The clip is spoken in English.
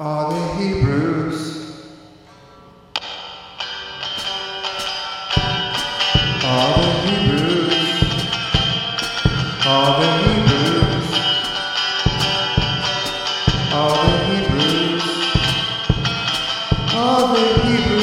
are the Hebrews. Are the Hebrews. Are the Hebrews. Are the Hebrews. Are the Hebrews.